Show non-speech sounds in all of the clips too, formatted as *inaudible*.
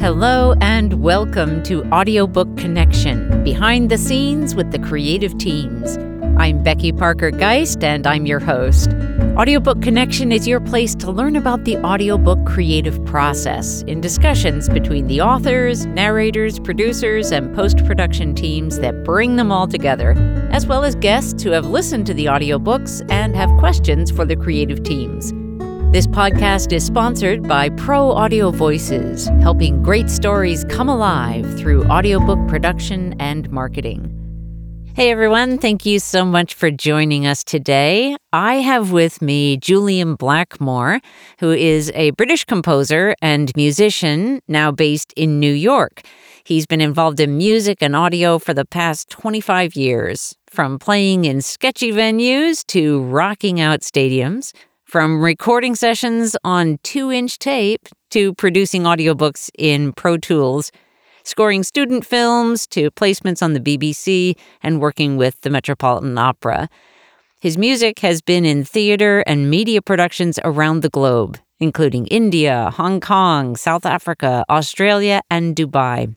Hello and welcome to Audiobook Connection, behind the scenes with the creative teams. I'm Becky Parker Geist and I'm your host. Audiobook Connection is your place to learn about the audiobook creative process in discussions between the authors, narrators, producers, and post production teams that bring them all together, as well as guests who have listened to the audiobooks and have questions for the creative teams. This podcast is sponsored by Pro Audio Voices, helping great stories come alive through audiobook production and marketing. Hey everyone, thank you so much for joining us today. I have with me Julian Blackmore, who is a British composer and musician now based in New York. He's been involved in music and audio for the past 25 years, from playing in sketchy venues to rocking out stadiums. From recording sessions on two inch tape to producing audiobooks in Pro Tools, scoring student films to placements on the BBC, and working with the Metropolitan Opera. His music has been in theater and media productions around the globe, including India, Hong Kong, South Africa, Australia, and Dubai.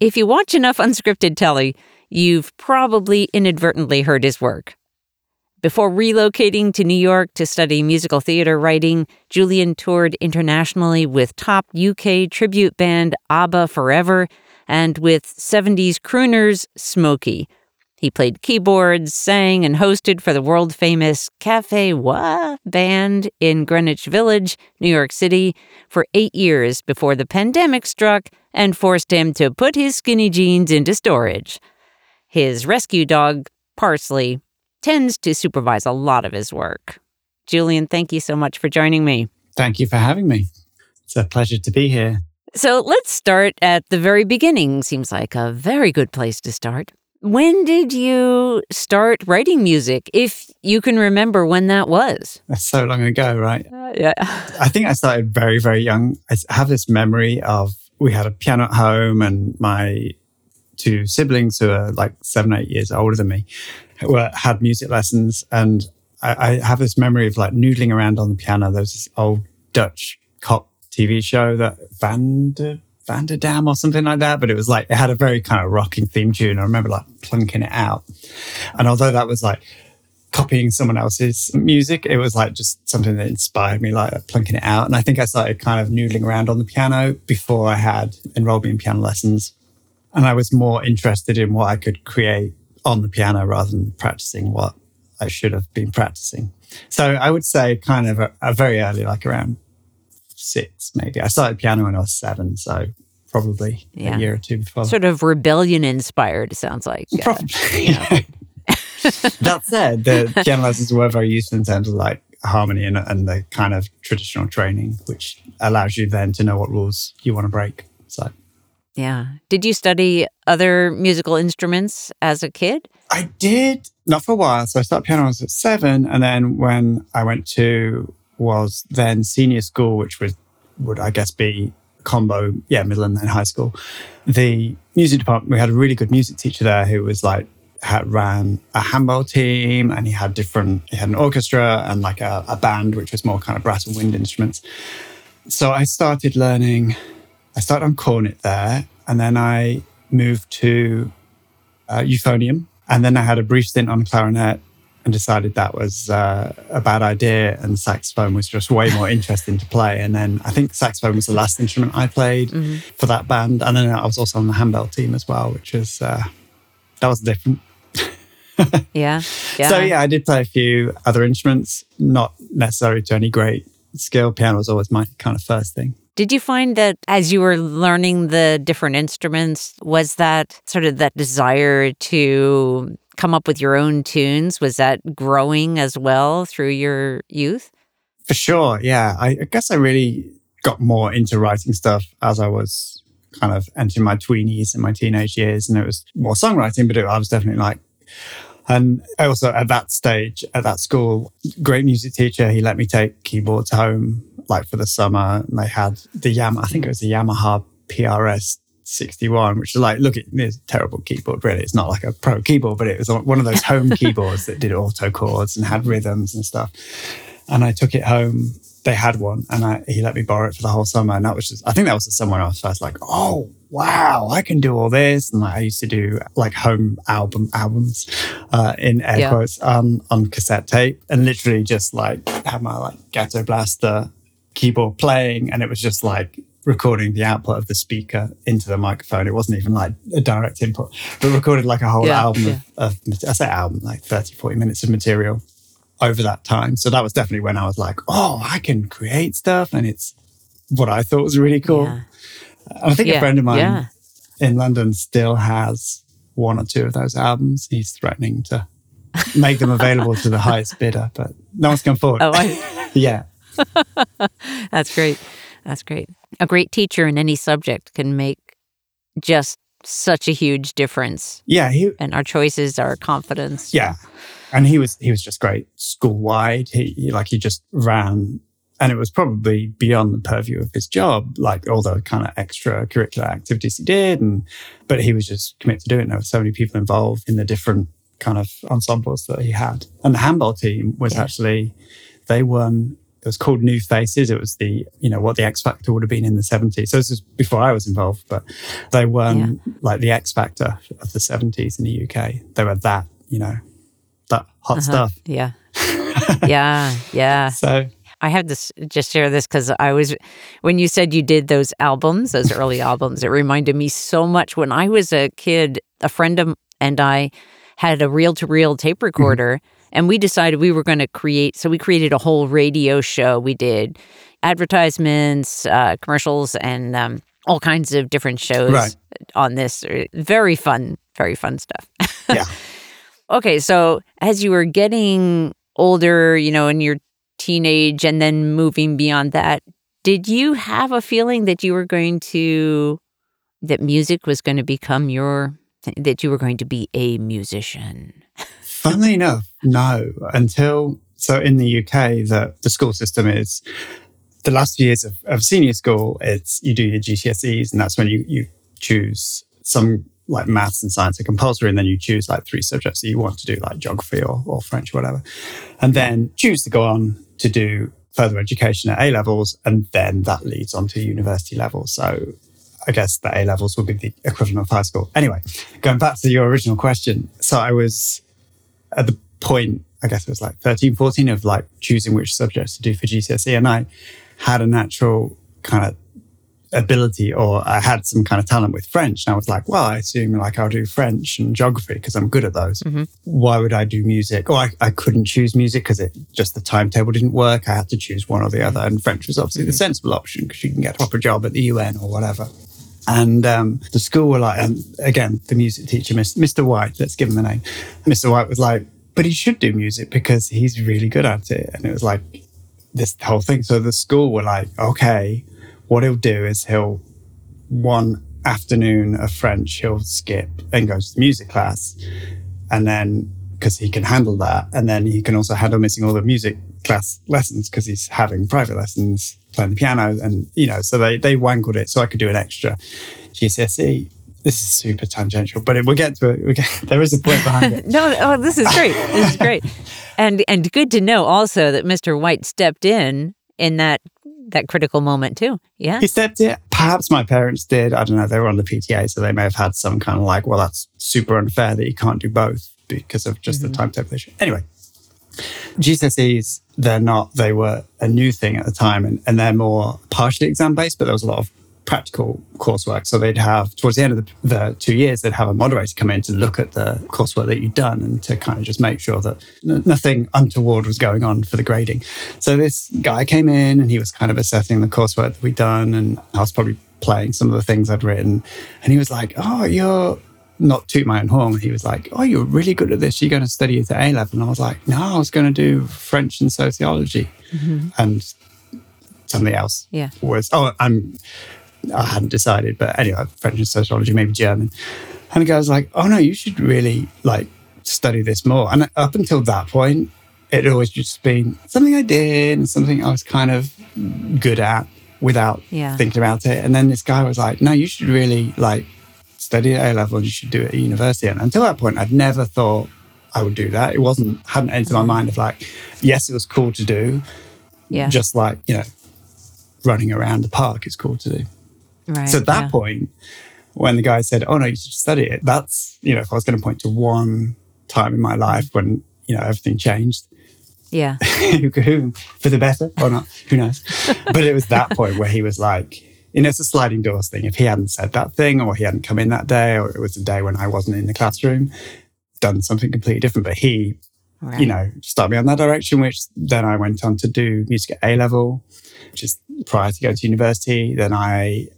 If you watch enough unscripted telly, you've probably inadvertently heard his work. Before relocating to New York to study musical theater writing, Julian toured internationally with top UK tribute band ABBA Forever and with 70s crooners Smokie. He played keyboards, sang, and hosted for the world famous Cafe Wha band in Greenwich Village, New York City, for eight years before the pandemic struck and forced him to put his skinny jeans into storage. His rescue dog, Parsley, tends to supervise a lot of his work. Julian, thank you so much for joining me. Thank you for having me. It's a pleasure to be here. So let's start at the very beginning. Seems like a very good place to start. When did you start writing music, if you can remember when that was? That's so long ago, right? Uh, yeah. *laughs* I think I started very, very young. I have this memory of we had a piano at home, and my two siblings who are like seven, eight years older than me were, had music lessons. And I, I, have this memory of like noodling around on the piano. There was this old Dutch cop TV show that Van der, Dam or something like that. But it was like, it had a very kind of rocking theme tune. I remember like plunking it out. And although that was like, copying someone else's music. It was like just something that inspired me, like plunking it out. And I think I started kind of noodling around on the piano before I had enrolled me in piano lessons. And I was more interested in what I could create on the piano rather than practicing what I should have been practicing. So I would say kind of a, a very early, like around six, maybe. I started piano when I was seven. So probably yeah. a year or two before. Sort of rebellion inspired, it sounds like. Probably. *laughs* Yeah. that said, the piano lessons were very useful in terms of like harmony and, and the kind of traditional training, which allows you then to know what rules you want to break. So yeah. Did you study other musical instruments as a kid? I did, not for a while. So I started piano when I was at seven. And then when I went to was then senior school, which was would I guess be combo, yeah, middle and then high school. The music department, we had a really good music teacher there who was like had ran a handbell team and he had different he had an orchestra and like a, a band which was more kind of brass and wind instruments. So I started learning I started on cornet there, and then I moved to uh, euphonium, and then I had a brief stint on clarinet, and decided that was uh, a bad idea, and saxophone was just way more interesting to play. And then I think saxophone was the last instrument I played mm-hmm. for that band, and then I was also on the handbell team as well, which was uh, that was different. yeah, *laughs* yeah. So yeah, I did play a few other instruments, not necessarily to any great skill. Piano was always my kind of first thing. Did you find that as you were learning the different instruments, was that sort of that desire to come up with your own tunes? Was that growing as well through your youth? For sure. Yeah. I, I guess I really got more into writing stuff as I was kind of entering my tweenies and my teenage years, and it was more songwriting, but it, I was definitely like, and also at that stage at that school, great music teacher, he let me take keyboards home like for the summer. And they had the Yamaha, I think it was the Yamaha PSR 61, which is like, look, it's a terrible keyboard, really. It's not like a pro keyboard, but it was one of those home *laughs* keyboards that did auto chords and had rhythms and stuff. And I took it home. They had one and I, he let me borrow it for the whole summer. And that was just, I think that was the summer I was first like, oh, wow, I can do all this. And like, I used to do like home album albums uh, in air yeah. quotes um, on cassette tape and literally just like have my like ghetto blaster keyboard playing. And it was just like recording the output of the speaker into the microphone. It wasn't even like a direct input, but recorded like a whole yeah, album yeah. Of, of, I say album, like 30, 40 minutes of material over that time. So that was definitely when I was like, oh, I can create stuff. And it's what I thought was really cool. Yeah. I think a friend of mine in London still has one or two of those albums. He's threatening to make them available to the highest *laughs* bidder, but no one's come forward. Oh, I... *laughs* yeah. *laughs* That's great. That's great. A great teacher in any subject can make just such a huge difference. Yeah, he, and our choices, our confidence. Yeah, and he was he was just great school wide. He, he like he just ran, and it was probably beyond the purview of his job, like all the kind of extracurricular activities he did, and but he was just committed to doing it. There were so many people involved in the different kind of ensembles that he had, and the handbell team was yeah. actually they won it was called New Faces. It was the, you know, what the X Factor would have been in the 70s. So this is before I was involved, but they won yeah. like the X Factor of the 70s in the UK. They were that, you know, that hot uh-huh. stuff. Yeah. *laughs* yeah. Yeah. So I have this just share this because I was when you said you did those albums, those *laughs* early albums, it reminded me so much when I was a kid, a friend of and I had a reel to reel tape mm-hmm. recorder. Mm-hmm and we decided we were going to create, so we created a whole radio show. We did advertisements, uh, commercials, and um, all kinds of different shows right. on this. Very fun, very fun stuff. yeah. *laughs* okay. So as you were getting older, you know, in your teenage and then moving beyond that, did you have a feeling that you were going to, that music was going to become your, that you were going to be a musician? Funnily enough, no. Until so in the UK, the the school system is the last few years of, of senior school. It's you do your GCSEs, and that's when you you choose some like maths and science are compulsory, and then you choose like three subjects that you want to do, like geography or, or French, or whatever, and then choose to go on to do further education at A levels, and then that leads on to university level. So I guess the A levels would be the equivalent of high school. Anyway, going back to your original question. So I was at the point, I guess it was like 13, 14 of like choosing which subjects to do for GCSE. And I had a natural kind of ability or I had some kind of talent with French. And I was like, well, I assume like I'll do French and geography because I'm good at those. Mm-hmm. Why would I do music? Or I, I couldn't choose music because it just the timetable didn't work. I had to choose one or the other. And French was obviously mm-hmm. the sensible option because you can get a proper job at the UN or whatever. And um, the school were like, and again, the music teacher, Mr. White, let's give him the name. Mr. White was like, but he should do music because he's really good at it. And it was like this whole thing. So the school were like, okay, what he'll do is he'll one afternoon of French, he'll skip and go to the music class. And then because he can handle that. And then he can also handle missing all the music class lessons because he's having private lessons playing the piano. And, you know, so they, they wangled it so I could do an extra GCSE. This is super tangential, but it, we'll get to it. We'll get, there is a point behind it. *laughs* no, oh, this is great. This is great. *laughs* and and good to know also that Mr. White stepped in in that that critical moment too. Yeah. He in. Perhaps my parents did. I don't know. They were on the PTA, so they may have had some kind of like, well, that's super unfair that you can't do both because of just mm-hmm. the timetable issue. Anyway, GCSEs, they're not, they were a new thing at the time and, and they're more partially exam based, but there was a lot of practical coursework. So they'd have, towards the end of the, the, two years, they'd have a moderator come in to look at the coursework that you'd done and to kind of just make sure that n- nothing untoward was going on for the grading. So this guy came in and he was kind of assessing the coursework that we'd done. And I was probably playing some of the things I'd written. And he was like, Oh, you're, not toot my own horn, he was like, "Oh, you're really good at this. You're going to study it at A level." And I was like, "No, I was going to do French and sociology." Mm-hmm. And something else yeah. was, "Oh, I'm I hadn't decided, but anyway, French and sociology, maybe German. And the guy was like, "Oh no, you should really like study this more." And up until that point, it had always just been something I did and something I was kind of good at without Yeah. thinking about it. And then this guy was like, "No, you should really like study at A level and you should do it at university." And until that point, I'd never thought I would do that. It wasn't hadn't entered my uh-huh. mind of like, yes, it was cool to do, Yeah. just like you know, running around the park is cool to do. Right. So at that yeah. point, when the guy said, "Oh no, you should study it," that's you know, if I was going to point to one time in my life when you know everything changed, Yeah. *laughs* for the better or not, who knows? *laughs* but it was that point where he was like, you know, it's a sliding doors thing. If he hadn't said that thing, or he hadn't come in that day, or it was a day when I wasn't in the classroom, done something completely different. But he Right. you know, started me on that direction, which then I went on to do music at A level, just prior to going to university. Then I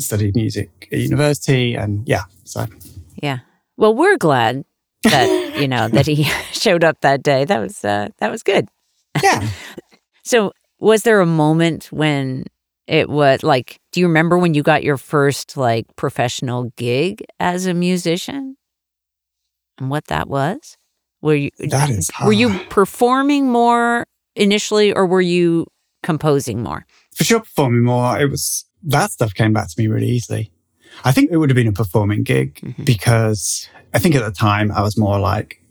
studied music at university and yeah, so Yeah. Well, we're glad that, you know, that he *laughs* showed up that day. That was uh that was good. yeah. *laughs* So, was there a moment when it was like do you remember when you got your first like professional gig as a musician? And what that was? Were you That is were you performing more initially or were you composing more? For sure, performing more, it was that stuff came back to me really easily. I think it would have been a performing gig Mhm. because I think at the time I was more like,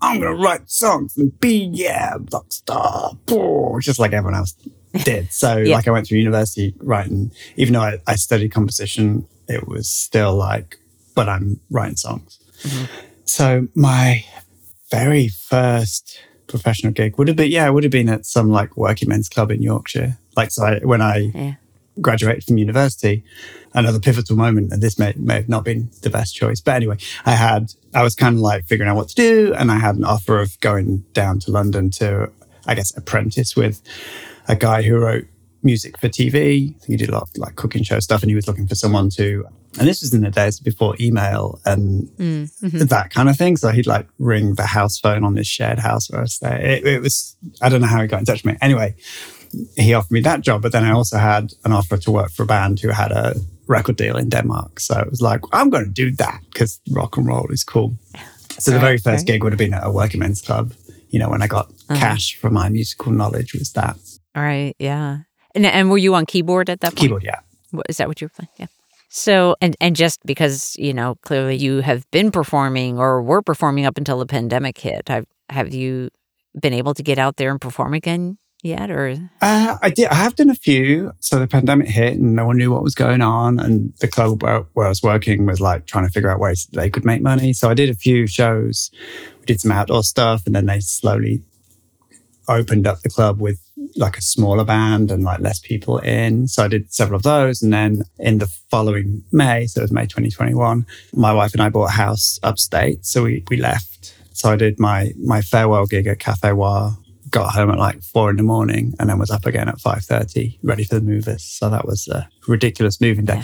I'm going to write songs and be, yeah, rock star, boom, just like everyone else *laughs* did. So, Yeah. like, I went through university writing, even though I, I studied composition, it was still like, but I'm writing songs. Mhm. So, my very first professional gig would have been, yeah, it would have been at some like working men's club in Yorkshire. Like, so I, when I Yeah. Graduated from university, another pivotal moment, and this may, may have not been the best choice. But anyway, I had, I was kind of like figuring out what to do, and I had an offer of going down to London to, I guess, apprentice with a guy who wrote music for TV. He did a lot of like cooking show stuff, and he was looking for someone to, and this was in the days before email and Mm, that kind of thing. So he'd like ring the house phone on this shared house where I stay. It, it was, I don't know how he got in touch with me. Anyway, he offered me that job, but then I also had an offer to work for a band who had a record deal in Denmark. So it was like, I'm going to do that because rock and roll is cool. So the very first right. gig would have been at a working men's club. You know, when I got Uh-huh. cash for my musical knowledge was that All right, yeah. And and were you on keyboard at that point? keyboard. Yeah. What, is that what you were playing? Yeah. So, and and just because you know clearly you have been performing or were performing up until the pandemic hit, have have you been able to get out there and perform again yet? Or Uh, I did. I have done a few. So the pandemic hit, and no one knew what was going on. And the club where, I was working was like trying to figure out ways they could make money. So I did a few shows. We did some outdoor stuff, and then they slowly opened up the club with like a smaller band and like less people in. So I did several of those, and then in the following May, so it was May 2021, my wife and I bought a house upstate. So we we left. So I did my my farewell gig at Cafe Wha got home at like four in the morning and then was up again at 5.30 ready for the movers. So that was a ridiculous moving day.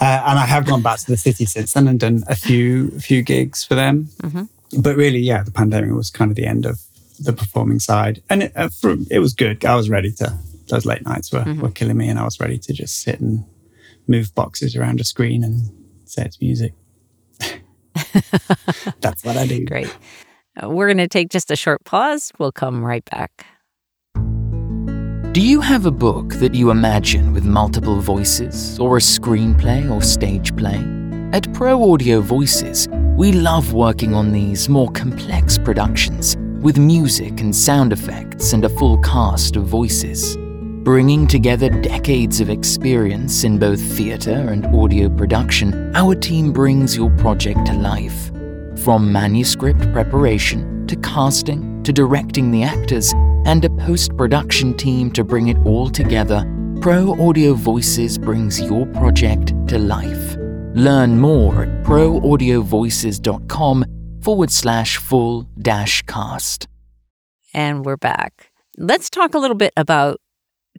Uh, and i have gone back to the city since then and done a few few gigs for them. Mhm. but really yeah the pandemic was kind of the end of the performing side. And it, uh, for, it was good. I was ready to those late nights were, were killing me and i was ready to just sit and move boxes around a screen and say it's music. *laughs* That's what i do. Great. Uh, we're going to take just a short pause. We'll come right back. Do you have a book that you imagine with multiple voices, or a screenplay or stage play? At Pro Audio Voices, we love working on these more complex productions with music and sound effects and a full cast of voices. Bringing together decades of experience in both theatre and audio production, our team brings your project to life. From manuscript preparation to casting to directing the actors and a post production team to bring it all together, Pro Audio Voices brings your project to life. Learn more at proaudiovoices.com forward slash full dash cast. And we're back. Let's talk a little bit about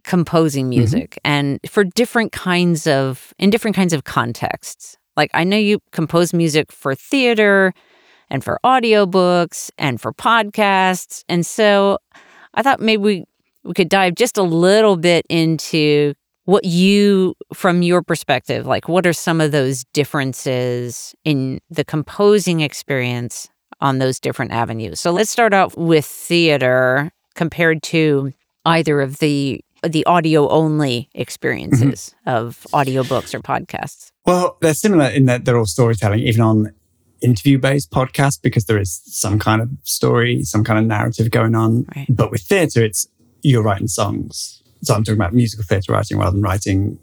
composing mm-hmm. music and for different kinds of in different kinds of contexts. Like I know you compose music for theater and for audiobooks and for podcasts. And so I thought maybe we, we could dive just a little bit into what you, from your perspective, like what are some of those differences in the composing experience on those different avenues? So let's start out with theater compared to either of the the audio only experiences mm-hmm. of audiobooks or podcasts? Well, they're similar in that they're all storytelling, even on interview based podcast because there is some kind of story, some kind of narrative going on. Right. But with theatre, it's you're writing songs. So I'm talking about musical theatre writing rather than writing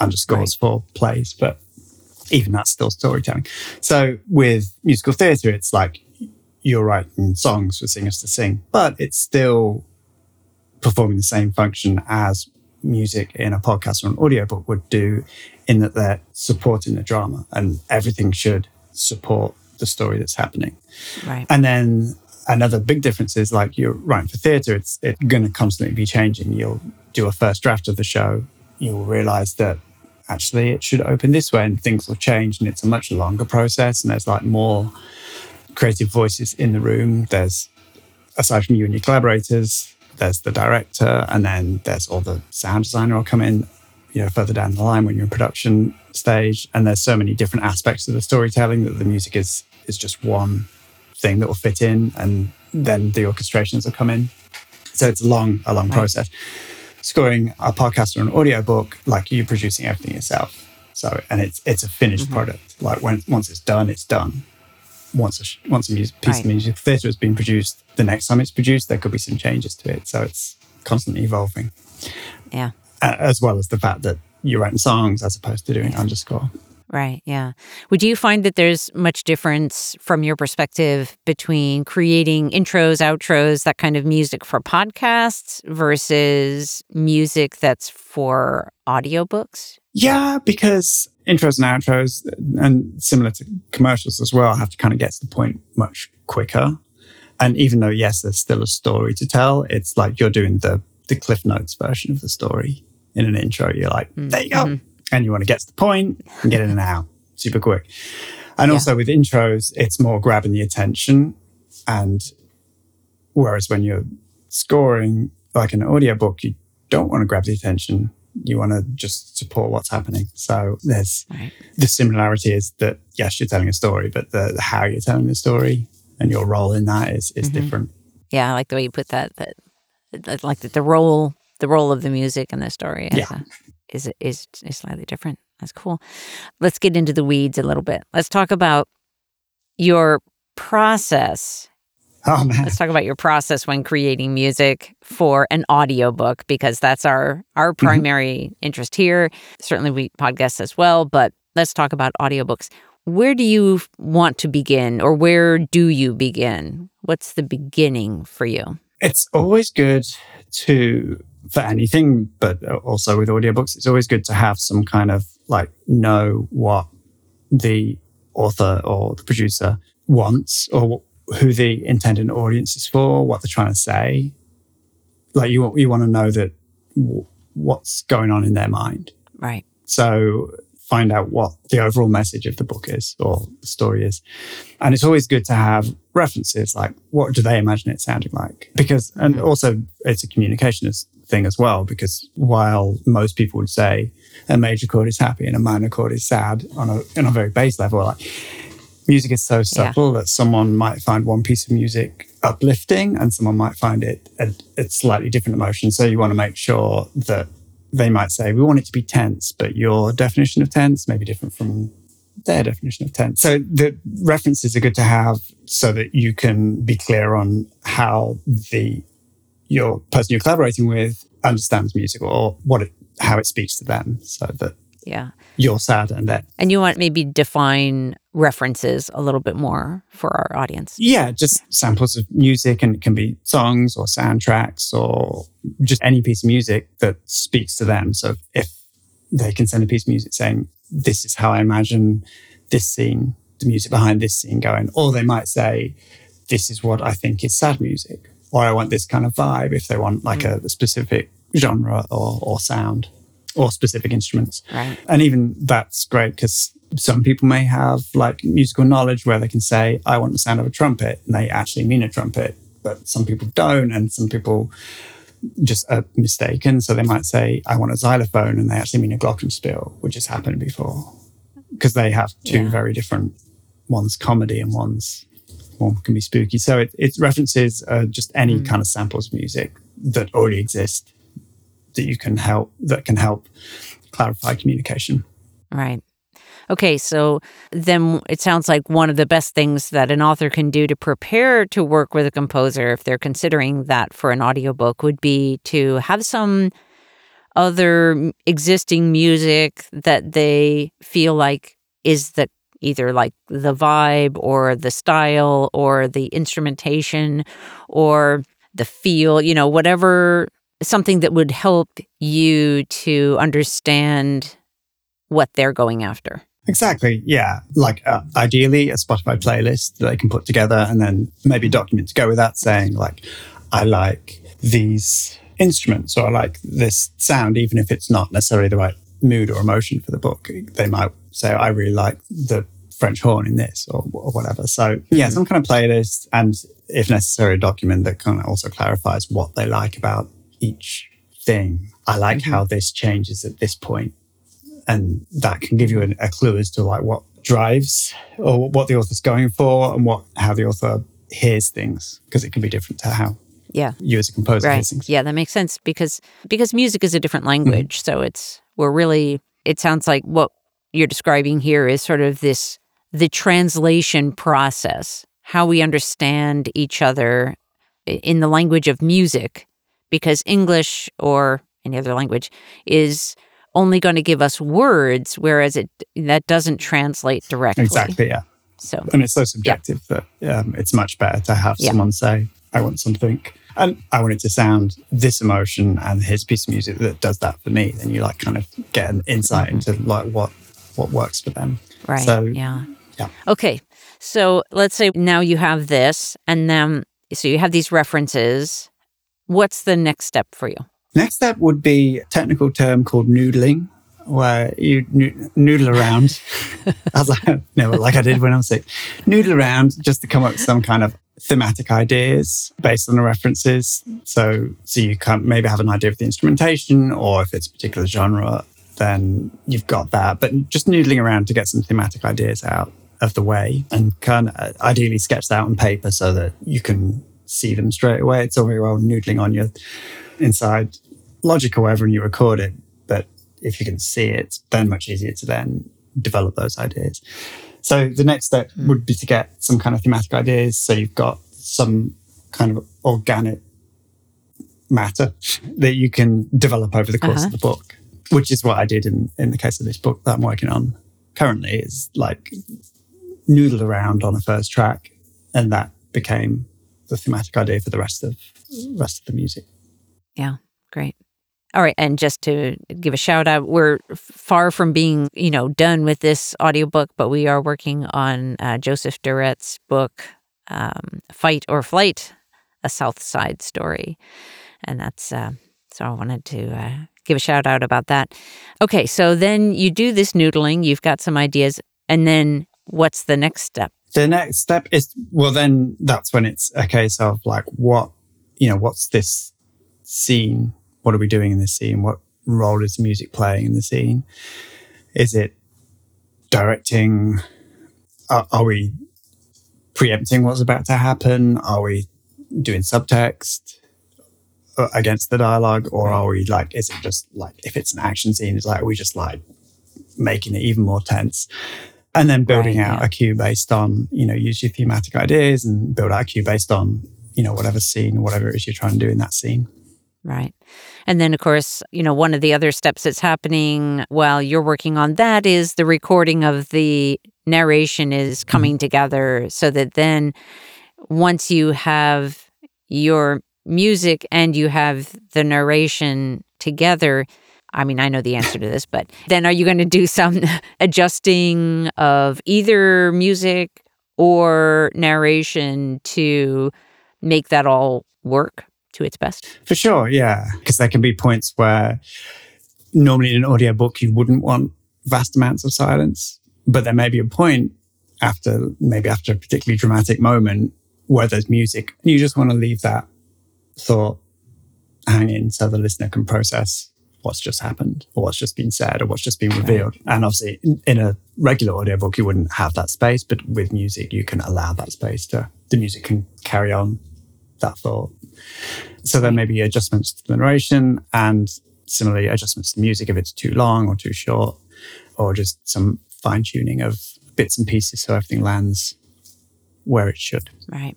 underscores right. for plays, but even that's still storytelling. So with musical theatre, it's like you're writing songs for singers to sing, but it's still performing the same function as music in a podcast or an audiobook would do in that they're supporting the drama and everything should support the story that's happening. Right. And then another big difference is like you're writing for theatre, it's it's going to constantly be changing. You'll do a first draft of the show, you'll realize that actually it should open this way and things will change and it's a much longer process and there's like more creative voices in the room. There's aside from you and your collaborators, there's the director, and then there's all the sound designer will come in, you know, further down the line when you're in production stage. And there's so many different aspects of the storytelling that the music is is just one thing that will fit in, and then the orchestrations will come in. So it's a long, a long right. process. Scoring a podcast or an audio book, like you're producing everything yourself. So, and it's it's a finished mm-hmm. product. Like when once it's done, it's done once a, once a music, piece right. of music theatre has been produced, the next time it's produced, there could be some changes to it. So it's constantly evolving. Yeah. As well as the fact that you're writing songs as opposed to doing underscore. Right. Yeah. Would you find that there's much difference from your perspective between creating intros, outros, that kind of music for podcasts versus music that's for audiobooks? Yeah, because intros and outros, and similar to commercials as well, have to kind of get to the point much quicker. And even though, yes, there's still a story to tell, it's like you're doing the, the Cliff Notes version of the story in an intro. You're like, mm-hmm. there you go. Mm-hmm. And you want to get to the point and get in and out super quick. And yeah. also with intros, it's more grabbing the attention. And whereas when you're scoring like an audiobook, you don't want to grab the attention you want to just support what's happening. So there's right. the similarity is that yes, you're telling a story, but the, the, how you're telling the story and your role in that is is mm-hmm. different. Yeah, I like the way you put that. That like the, the role the role of the music and the story yeah. A, is is is slightly different. That's cool. Let's get into the weeds a little bit. Let's talk about your process Oh, man. Let's talk about your process when creating music for an audiobook because that's our our mm-hmm. primary mm-hmm. interest here. Certainly we podcasts as well, but let's talk about audiobooks. Where do you want to begin or where do you begin? What's the beginning for you? It's always good to for anything, but also with audiobooks, it's always good to have some kind of like know what the author or the producer wants or who the intended audience is for, what they're trying to say. Like you, you want to know that w- what's going on in their mind. Right. So find out what the overall message of the book is or the story is. And it's always good to have references like what do they imagine it sounding like? Because, and also it's a communication thing as well, because while most people would say a major chord is happy and a minor chord is sad on a, on a very base level, like music is so subtle yeah. that someone might find one piece of music uplifting and someone might find it a, a, slightly different emotion. So you want to make sure that they might say, we want it to be tense, but your definition of tense may be different from their definition of tense. So the references are good to have so that you can be clear on how the your person you're collaborating with understands music or what it, how it speaks to them so that yeah. You're sad and that. And you want maybe define references a little bit more for our audience. Yeah just samples of music and it can be songs or soundtracks or just any piece of music that speaks to them. So if they can send a piece of music saying this is how i imagine this scene the music behind this scene going or they might say this is what i think is sad music or i want this kind of vibe if they want like mm. a, a specific genre or, or sound or specific instruments. Right. And even that's great because some people may have like musical knowledge where they can say, I want the sound of a trumpet, and they actually mean a trumpet. But some people don't, and some people just are mistaken. So they might say, I want a xylophone, and they actually mean a glockenspiel, which has happened before. Because they have two Yeah. very different one's comedy and one's one can be spooky. So it, it references uh, just any kind of samples of music that already exist that you can help that can help clarify communication. Right. Okay, so then it sounds like one of the best things that an author can do to prepare to work with a composer, if they're considering that for an audiobook, would be to have some other existing music that they feel like is the either like the vibe or the style or the instrumentation or the feel, you know, whatever something that would help you to understand what they're going after. Exactly. Yeah. Like uh, ideally a Spotify playlist that they can put together and then maybe a document to go with that saying like, I like these instruments or I like this sound, even if it's not necessarily the right mood or emotion for the book. They might say, I really like the French horn in this or, or whatever. So yeah, some kind of playlist and if necessary, a document that kind of also clarifies what they like about each thing. I like mm-hmm. how this changes at this point and that can give you an, a clue as to like what drives or what the author's going for and what how the author hears things because it can be different to how Yeah. you as a composer Right. hears things. Yeah, that makes sense because because music is a different language. Mm-hmm. So it's we're really it sounds like what you're describing here is sort of this the translation process, how we understand each other in the language of music because English or any other language is only going to give us words whereas it that doesn't translate directly. Exactly, yeah. So And it's so subjective that um, it's much better to have Yeah. someone say, I want something and I want it to sound this emotion and here's a piece of music that does that for me. Then you like kind of get an insight into like what what works for them. Right. So yeah. yeah. Okay. So let's say now you have this, and then so you have these references. What's the next step for you? Next step would be a technical term called noodling, where you noodle around. *laughs* as I, no, like I did when I was sick. Noodle around just to come up with some kind of thematic ideas based on the references. So, so you can maybe have an idea of the instrumentation, or if it's a particular genre, then you've got that. But just noodling around to get some thematic ideas out of the way, and kind of ideally sketched out on paper so that you can see them straight away. It's all very well noodling on your inside Logic or whatever and you record it. But if you can see it, it's then much easier to then develop those ideas. So the next step would be to get some kind of thematic ideas. So you've got some kind of organic matter *laughs* that you can develop over the course Uh-huh. of the book, which is what I did in, in the case of this book that I'm working on currently is like noodled around on a first track and that became the thematic idea for the rest of rest of the music. Yeah. Great. All right. And just to give a shout out, we're far from being, you know, done with this audiobook, but we are working on uh, Joseph Duret's book, um, Fight or Flight, a South Side story. And that's, uh, so I wanted to uh, give a shout out about that. Okay. So then you do this noodling, you've got some ideas, and then what's the next step? The next step is well, then that's when it's a case of like, what, you know, what's this scene? What are we doing in this scene? What role is the music playing in the scene? Is it directing? Are, are we preempting what's about to happen? Are we doing subtext uh, against the dialogue? Or are we like, is it just like, if it's an action scene, it's like, are we just like making it even more tense? And then building Right, out yeah. a cue based on you know use your thematic ideas and build out a cue based on you know whatever scene whatever it is you're trying to do in that scene Right. And then, of course, you know, one of the other steps that's happening while you're working on that is the recording of the narration is mm-hmm. coming together so that then once you have your music and you have the narration together, I mean, I know the answer to this, but then are you going to do some *laughs* adjusting of either music or narration to make that all work to its best? for sure yeah because there can be points where normally in an audiobook you wouldn't want vast amounts of silence but there may be a point after maybe after a particularly dramatic moment where there's music and you just want to leave that thought hanging so the listener can process what's just happened or what's just been said or what's just been revealed. And obviously, in, in, a regular audiobook, you wouldn't have that space, but with music, you can allow that space to, the music can carry on that thought. So there may be adjustments to the narration and similarly adjustments to music if it's too long or too short, or just some fine tuning of bits and pieces so everything lands where it should. Right.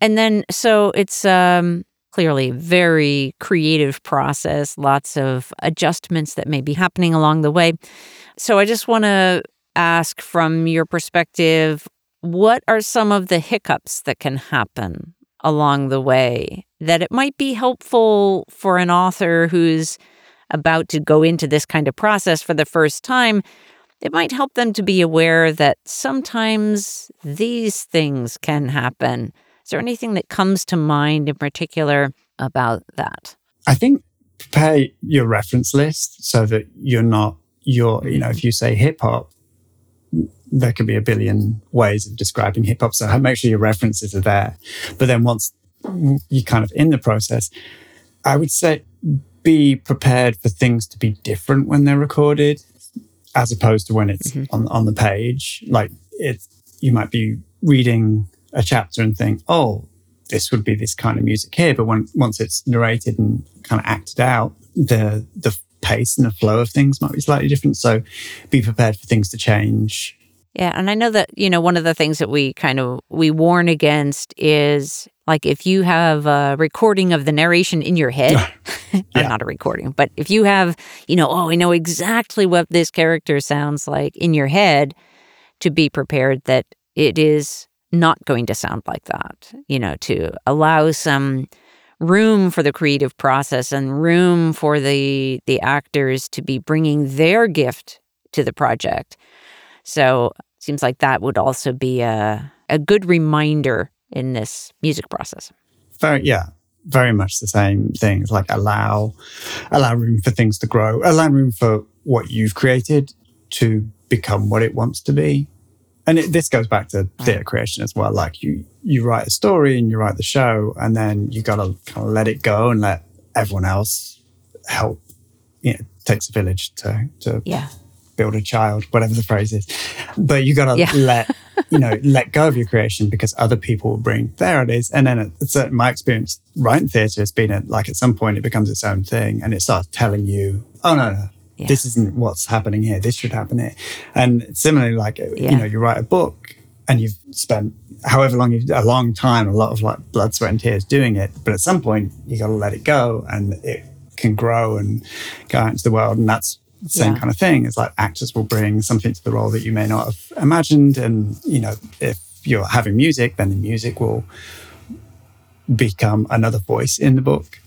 And then, so it's um, clearly very creative process, lots of adjustments that may be happening along the way. So I just want to ask from your perspective, what are some of the hiccups that can happen along the way that it might be helpful for an author who's about to go into this kind of process for the first time? It might help them to be aware that sometimes these things can happen there anything that comes to mind in particular about that? I think prepare your reference list so that you're not you're you know if you say hip hop there can be a billion ways of describing hip hop so make sure your references are there but then once you're kind of in the process i would say be prepared for things to be different when they're recorded as opposed to when it's mm-hmm. on on the page like it you might be reading a chapter and think, oh, this would be this kind of music here. But when once it's narrated and kind of acted out, the the pace and the flow of things might be slightly different. So be prepared for things to change. Yeah, and I know that you know one of the things that we kind of we warn against is like if you have a recording of the narration in your head, *laughs* *laughs* yeah. not a recording, but if you have, you know, oh, I know exactly what this character sounds like in your head, to be prepared that it is not going to sound like that, you know, to allow some room for the creative process and room for the the actors to be bringing their gift to the project. So, seems like that would also be a a good reminder in this music process. Very yeah, very much the same things like allow allow room for things to grow, allow room for what you've created to become what it wants to be and it, this goes back to theatre creation as well. Like you, you write a story and you write the show, and then you got to kind of let it go and let everyone else help. You know, takes a village to to yeah. build a child, whatever the phrase is. But you got to yeah. let you know *laughs* let go of your creation because other people will bring their ideas. And then it's uh, my experience writing theatre has been at, like at some point it becomes its own thing, and it starts telling you, oh no no yeah. this isn't what's happening here. This should happen here. And similarly, like, yeah. you know, you write a book and you've spent however long, you've, a long time, a lot of like blood, sweat and tears doing it. But at some point you got to let it go and it can grow and go out into the world. And that's the same yeah. kind of thing. It's like actors will bring something to the role that you may not have imagined. And, you know, if you're having music, then the music will become another voice in the book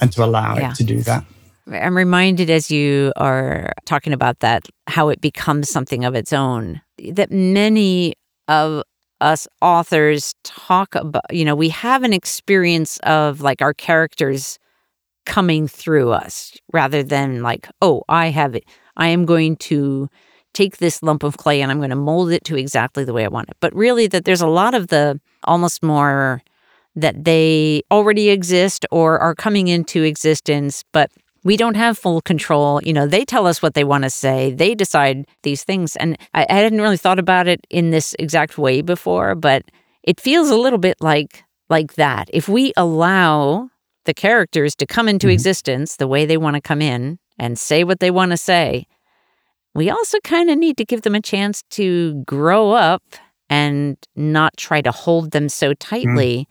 and to allow yeah. it to do that. I'm reminded as you are talking about that, how it becomes something of its own, that many of us authors talk about, you know, we have an experience of like our characters coming through us rather than like, oh, I have it. I am going to take this lump of clay and I'm going to mold it to exactly the way I want it. But really, that there's a lot of the almost more that they already exist or are coming into existence, but we don't have full control. You know, they tell us what they want to say, they decide these things. And I, I hadn't really thought about it in this exact way before, but it feels a little bit like like that. If we allow the characters to come into mm-hmm. existence the way they want to come in and say what they want to say, we also kind of need to give them a chance to grow up and not try to hold them so tightly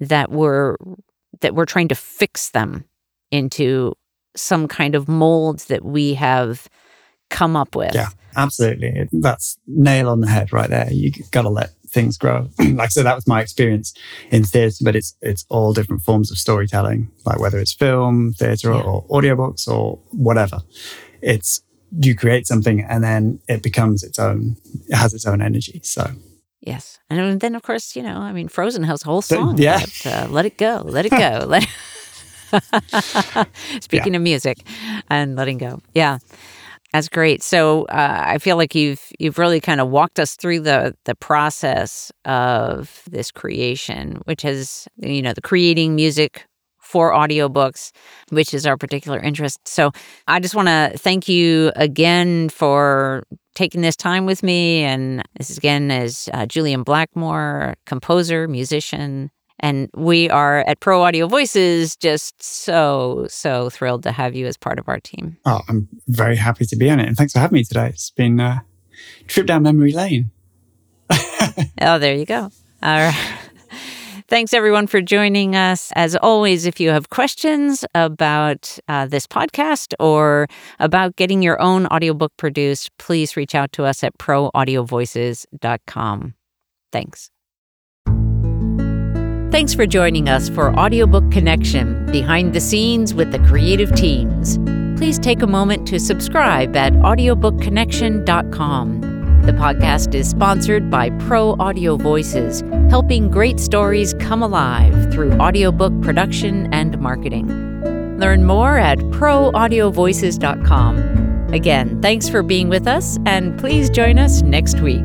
mm. that we're that we're trying to fix them into some kind of mold that we have come up with. Yeah, absolutely. That's nail on the head right there. You got to let things grow. *clears throat* like I said, that was my experience in theatre, but it's it's all different forms of storytelling, like whether it's film, theatre, yeah. or audiobooks or whatever. It's you create something and then it becomes its own. It has its own energy. So. Yes, and then of course you know I mean Frozen has a whole song. Yeah, about, uh, let it go, let it go, *laughs* let. *laughs* Speaking yeah. of music and letting go. Yeah. That's great. So uh, I feel like you've you've really kind of walked us through the the process of this creation, which is you know the creating music for audiobooks, which is our particular interest. So I just want to thank you again for taking this time with me. And this again is uh, Julian Blackmore, composer, musician. And we are at Pro Audio Voices just so, so thrilled to have you as part of our team. Oh, I'm very happy to be on it. And thanks for having me today. It's been a trip down memory lane. *laughs* oh, there you go. All right. *laughs* Thanks, everyone, for joining us. As always, if you have questions about uh, this podcast or about getting your own audiobook produced, please reach out to us at proaudiovoices.com. Thanks. Thanks for joining us for Audiobook Connection Behind the Scenes with the Creative Teams. Please take a moment to subscribe at audiobookconnection.com. The podcast is sponsored by Pro Audio Voices, helping great stories come alive through audiobook production and marketing. Learn more at proaudiovoices.com. Again, thanks for being with us, and please join us next week.